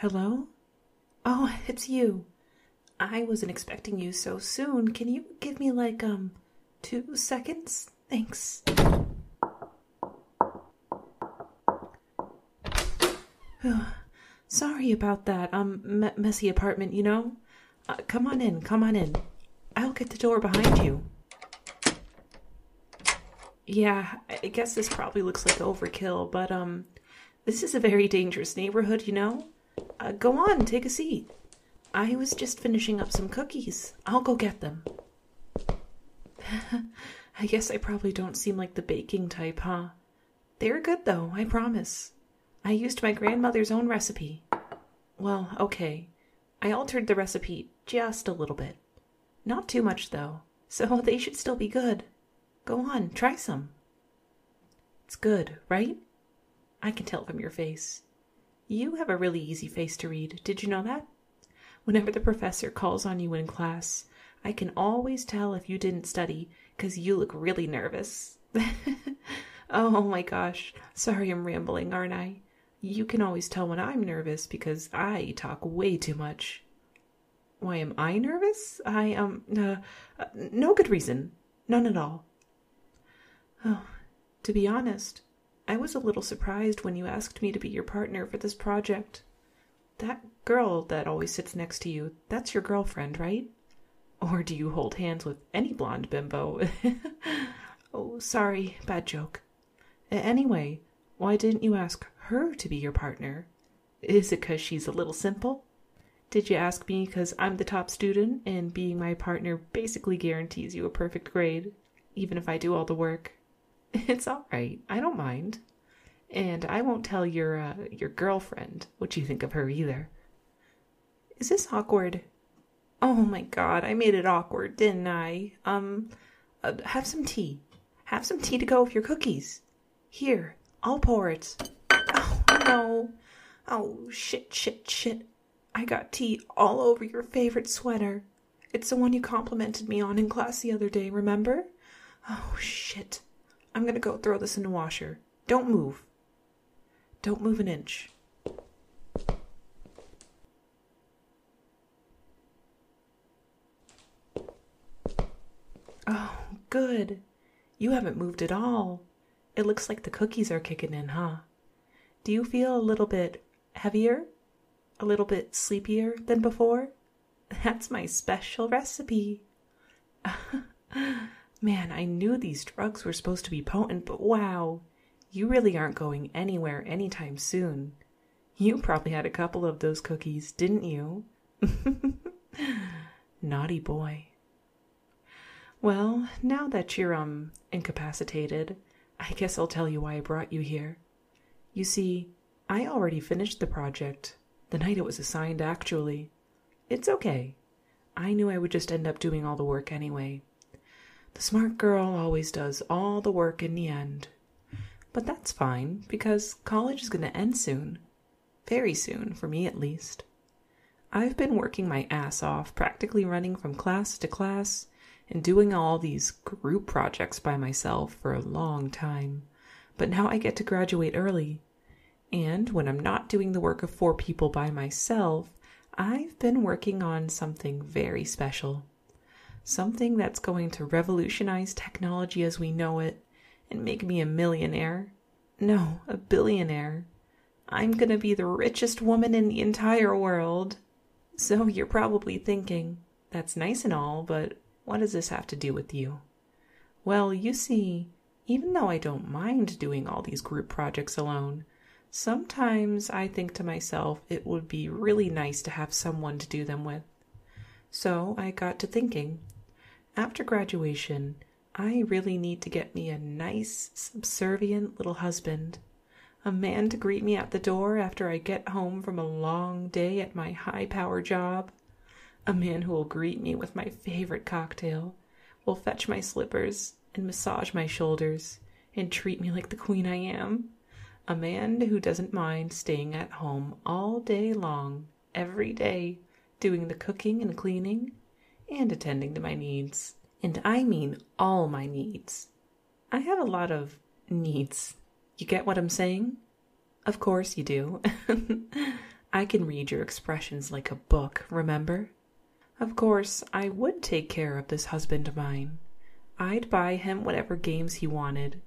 Hello? Oh, it's you. I wasn't expecting you so soon. Can you give me like, um, two seconds? Thanks. Sorry about that, um, me- messy apartment, you know? Uh, come on in, come on in. I'll get the door behind you. Yeah, I guess this probably looks like overkill, but, um, this is a very dangerous neighborhood, you know? Uh, go on, take a seat. I was just finishing up some cookies. I'll go get them. I guess I probably don't seem like the baking type, huh? They're good, though, I promise. I used my grandmother's own recipe. Well, okay. I altered the recipe just a little bit. Not too much, though, so they should still be good. Go on, try some. It's good, right? I can tell from your face. You have a really easy face to read. Did you know that? Whenever the professor calls on you in class, I can always tell if you didn't study because you look really nervous. oh my gosh. Sorry I'm rambling, aren't I? You can always tell when I'm nervous because I talk way too much. Why am I nervous? I, um, uh, uh, no good reason. None at all. Oh, to be honest, I was a little surprised when you asked me to be your partner for this project. That girl that always sits next to you, that's your girlfriend, right? Or do you hold hands with any blonde bimbo? oh, sorry, bad joke. Anyway, why didn't you ask her to be your partner? Is it because she's a little simple? Did you ask me because I'm the top student and being my partner basically guarantees you a perfect grade, even if I do all the work? It's all right. I don't mind. And I won't tell your uh, your girlfriend what you think of her either. Is this awkward? Oh my god, I made it awkward, didn't I? Um, uh, have some tea. Have some tea to go with your cookies. Here, I'll pour it. Oh no. Oh shit, shit, shit. I got tea all over your favorite sweater. It's the one you complimented me on in class the other day, remember? Oh shit. I'm gonna go throw this in the washer. Don't move. Don't move an inch. Oh, good. You haven't moved at all. It looks like the cookies are kicking in, huh? Do you feel a little bit heavier? A little bit sleepier than before? That's my special recipe. Man, I knew these drugs were supposed to be potent, but wow, you really aren't going anywhere anytime soon. You probably had a couple of those cookies, didn't you? Naughty boy. Well, now that you're, um, incapacitated, I guess I'll tell you why I brought you here. You see, I already finished the project, the night it was assigned, actually. It's okay. I knew I would just end up doing all the work anyway. The smart girl always does all the work in the end. But that's fine, because college is going to end soon. Very soon, for me at least. I've been working my ass off, practically running from class to class and doing all these group projects by myself for a long time. But now I get to graduate early. And when I'm not doing the work of four people by myself, I've been working on something very special. Something that's going to revolutionize technology as we know it and make me a millionaire. No, a billionaire. I'm gonna be the richest woman in the entire world. So you're probably thinking, that's nice and all, but what does this have to do with you? Well, you see, even though I don't mind doing all these group projects alone, sometimes I think to myself it would be really nice to have someone to do them with. So I got to thinking. After graduation, I really need to get me a nice, subservient little husband. A man to greet me at the door after I get home from a long day at my high power job. A man who will greet me with my favorite cocktail, will fetch my slippers and massage my shoulders and treat me like the queen I am. A man who doesn't mind staying at home all day long, every day, doing the cooking and cleaning and attending to my needs. And I mean all my needs. I have a lot of needs. You get what I'm saying? Of course you do. I can read your expressions like a book, remember? Of course, I would take care of this husband of mine. I'd buy him whatever games he wanted.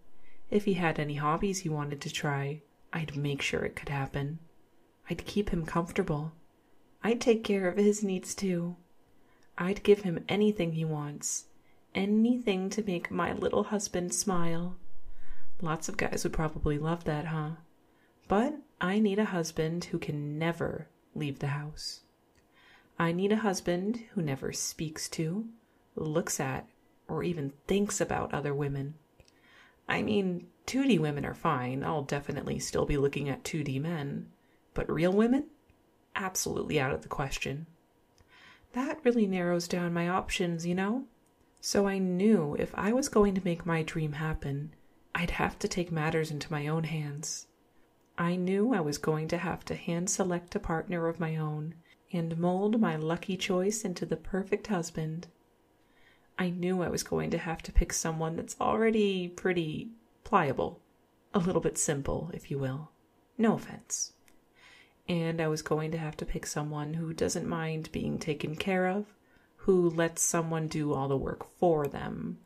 If he had any hobbies he wanted to try, I'd make sure it could happen. I'd keep him comfortable. I'd take care of his needs too. I'd give him anything he wants, anything to make my little husband smile. Lots of guys would probably love that, huh? But I need a husband who can never leave the house. I need a husband who never speaks to, looks at, or even thinks about other women. I mean, 2D women are fine. I'll definitely still be looking at 2D men. But real women? Absolutely out of the question. That really narrows down my options, you know? So I knew if I was going to make my dream happen, I'd have to take matters into my own hands. I knew I was going to have to hand select a partner of my own and mold my lucky choice into the perfect husband. I knew I was going to have to pick someone that's already pretty pliable, a little bit simple, if you will. No offense. And I was going to have to pick someone who doesn't mind being taken care of, who lets someone do all the work for them.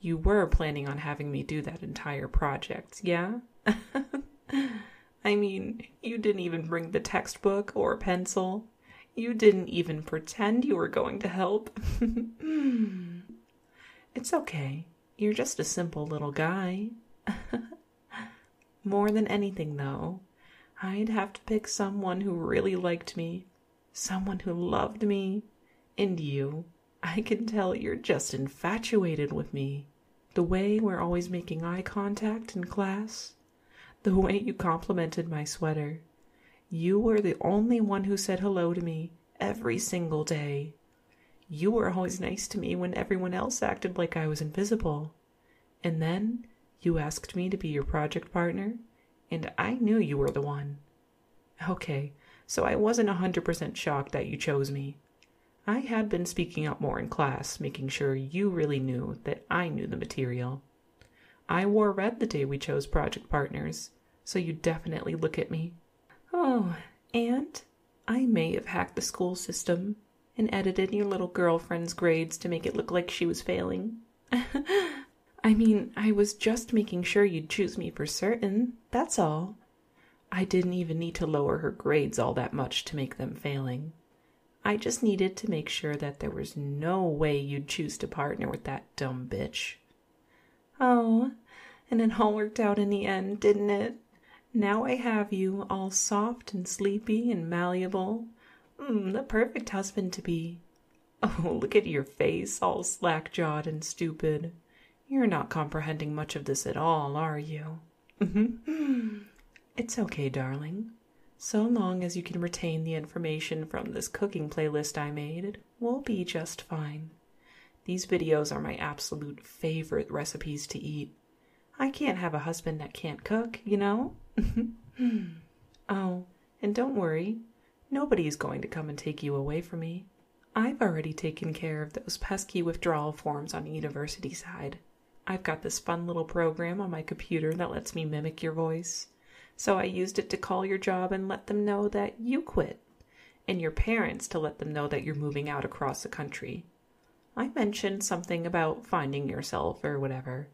You were planning on having me do that entire project, yeah? I mean, you didn't even bring the textbook or pencil. You didn't even pretend you were going to help. it's okay. You're just a simple little guy. More than anything, though, I'd have to pick someone who really liked me, someone who loved me, and you. I can tell you're just infatuated with me. The way we're always making eye contact in class, the way you complimented my sweater. You were the only one who said hello to me every single day. You were always nice to me when everyone else acted like I was invisible. And then you asked me to be your project partner, and I knew you were the one. Okay, so I wasn't a 100% shocked that you chose me. I had been speaking up more in class, making sure you really knew that I knew the material. I wore red the day we chose project partners, so you definitely look at me. Oh, and I may have hacked the school system and edited your little girlfriend's grades to make it look like she was failing. I mean, I was just making sure you'd choose me for certain, that's all. I didn't even need to lower her grades all that much to make them failing. I just needed to make sure that there was no way you'd choose to partner with that dumb bitch. Oh, and it all worked out in the end, didn't it? Now I have you, all soft and sleepy and malleable. Mm, the perfect husband to be. Oh, look at your face, all slack jawed and stupid. You're not comprehending much of this at all, are you? Mm-hmm. it's okay, darling. So long as you can retain the information from this cooking playlist I made, we'll be just fine. These videos are my absolute favorite recipes to eat. I can't have a husband that can't cook, you know? oh, and don't worry, nobody is going to come and take you away from me. I've already taken care of those pesky withdrawal forms on the University side. I've got this fun little program on my computer that lets me mimic your voice. So I used it to call your job and let them know that you quit, and your parents to let them know that you're moving out across the country. I mentioned something about finding yourself or whatever.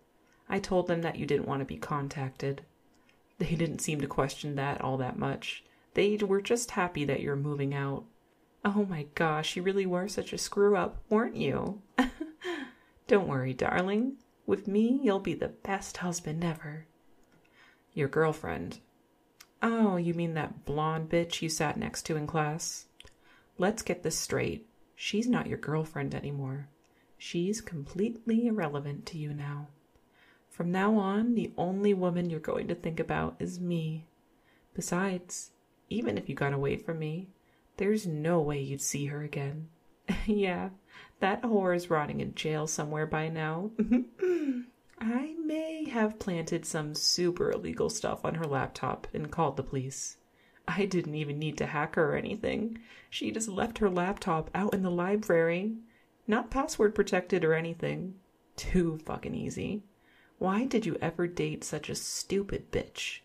I told them that you didn't want to be contacted. They didn't seem to question that all that much. They were just happy that you're moving out. Oh my gosh, you really were such a screw up, weren't you? Don't worry, darling. With me, you'll be the best husband ever. Your girlfriend. Oh, you mean that blonde bitch you sat next to in class? Let's get this straight. She's not your girlfriend anymore. She's completely irrelevant to you now. From now on, the only woman you're going to think about is me. Besides, even if you got away from me, there's no way you'd see her again. yeah, that whore is rotting in jail somewhere by now. Mm-hmm. I may have planted some super illegal stuff on her laptop and called the police. I didn't even need to hack her or anything. She just left her laptop out in the library. Not password protected or anything. Too fucking easy. Why did you ever date such a stupid bitch?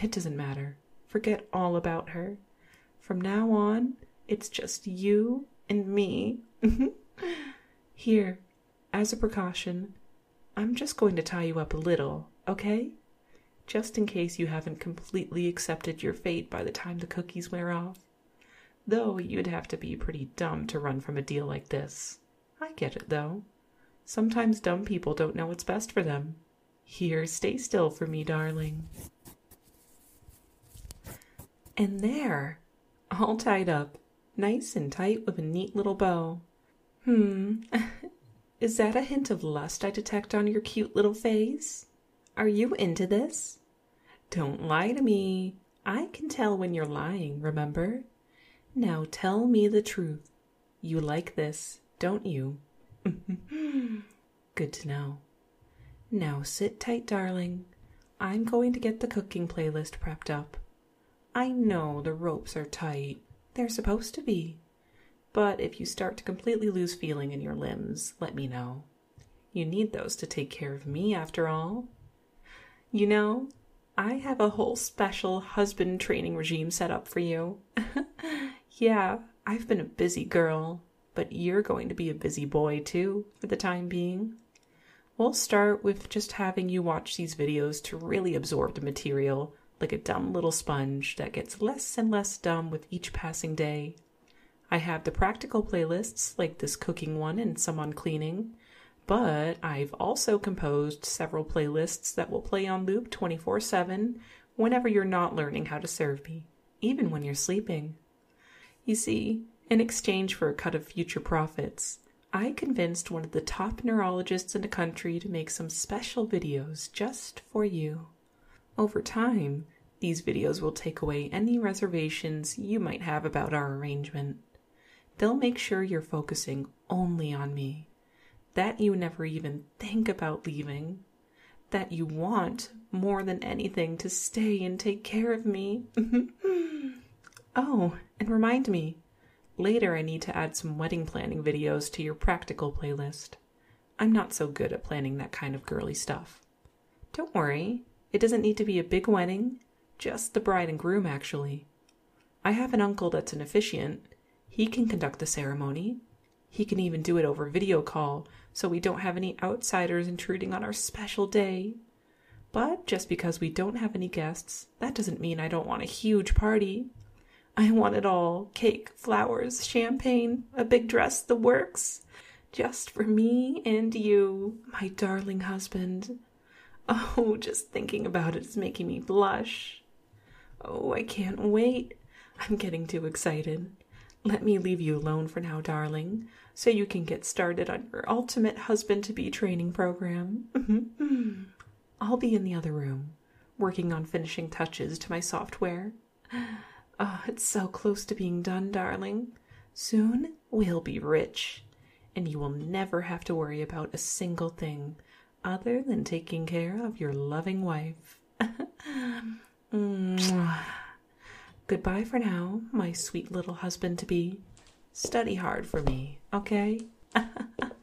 It doesn't matter. Forget all about her. From now on, it's just you and me. Here, as a precaution, I'm just going to tie you up a little, okay? Just in case you haven't completely accepted your fate by the time the cookies wear off. Though you'd have to be pretty dumb to run from a deal like this. I get it, though. Sometimes dumb people don't know what's best for them. Here, stay still for me, darling. And there, all tied up, nice and tight with a neat little bow. Hmm, is that a hint of lust I detect on your cute little face? Are you into this? Don't lie to me. I can tell when you're lying, remember? Now tell me the truth. You like this, don't you? Good to know. Now sit tight, darling. I'm going to get the cooking playlist prepped up. I know the ropes are tight. They're supposed to be. But if you start to completely lose feeling in your limbs, let me know. You need those to take care of me, after all. You know, I have a whole special husband training regime set up for you. yeah, I've been a busy girl, but you're going to be a busy boy too, for the time being. We'll start with just having you watch these videos to really absorb the material like a dumb little sponge that gets less and less dumb with each passing day. I have the practical playlists, like this cooking one and some on cleaning, but I've also composed several playlists that will play on loop 24 7 whenever you're not learning how to serve me, even when you're sleeping. You see, in exchange for a cut of future profits, I convinced one of the top neurologists in the country to make some special videos just for you. Over time, these videos will take away any reservations you might have about our arrangement. They'll make sure you're focusing only on me, that you never even think about leaving, that you want more than anything to stay and take care of me. oh, and remind me, later I need to add some wedding planning videos to your practical playlist. I'm not so good at planning that kind of girly stuff. Don't worry, it doesn't need to be a big wedding, just the bride and groom, actually. I have an uncle that's an officiant. He can conduct the ceremony. He can even do it over video call, so we don't have any outsiders intruding on our special day. But just because we don't have any guests, that doesn't mean I don't want a huge party. I want it all cake, flowers, champagne, a big dress, the works. Just for me and you, my darling husband. Oh, just thinking about it is making me blush. Oh, I can't wait. I'm getting too excited. Let me leave you alone for now, darling, so you can get started on your ultimate husband to be training program. I'll be in the other room, working on finishing touches to my software. Oh, it's so close to being done, darling. Soon we'll be rich, and you will never have to worry about a single thing other than taking care of your loving wife. Mm. Goodbye for now, my sweet little husband to be. Study hard for me, okay?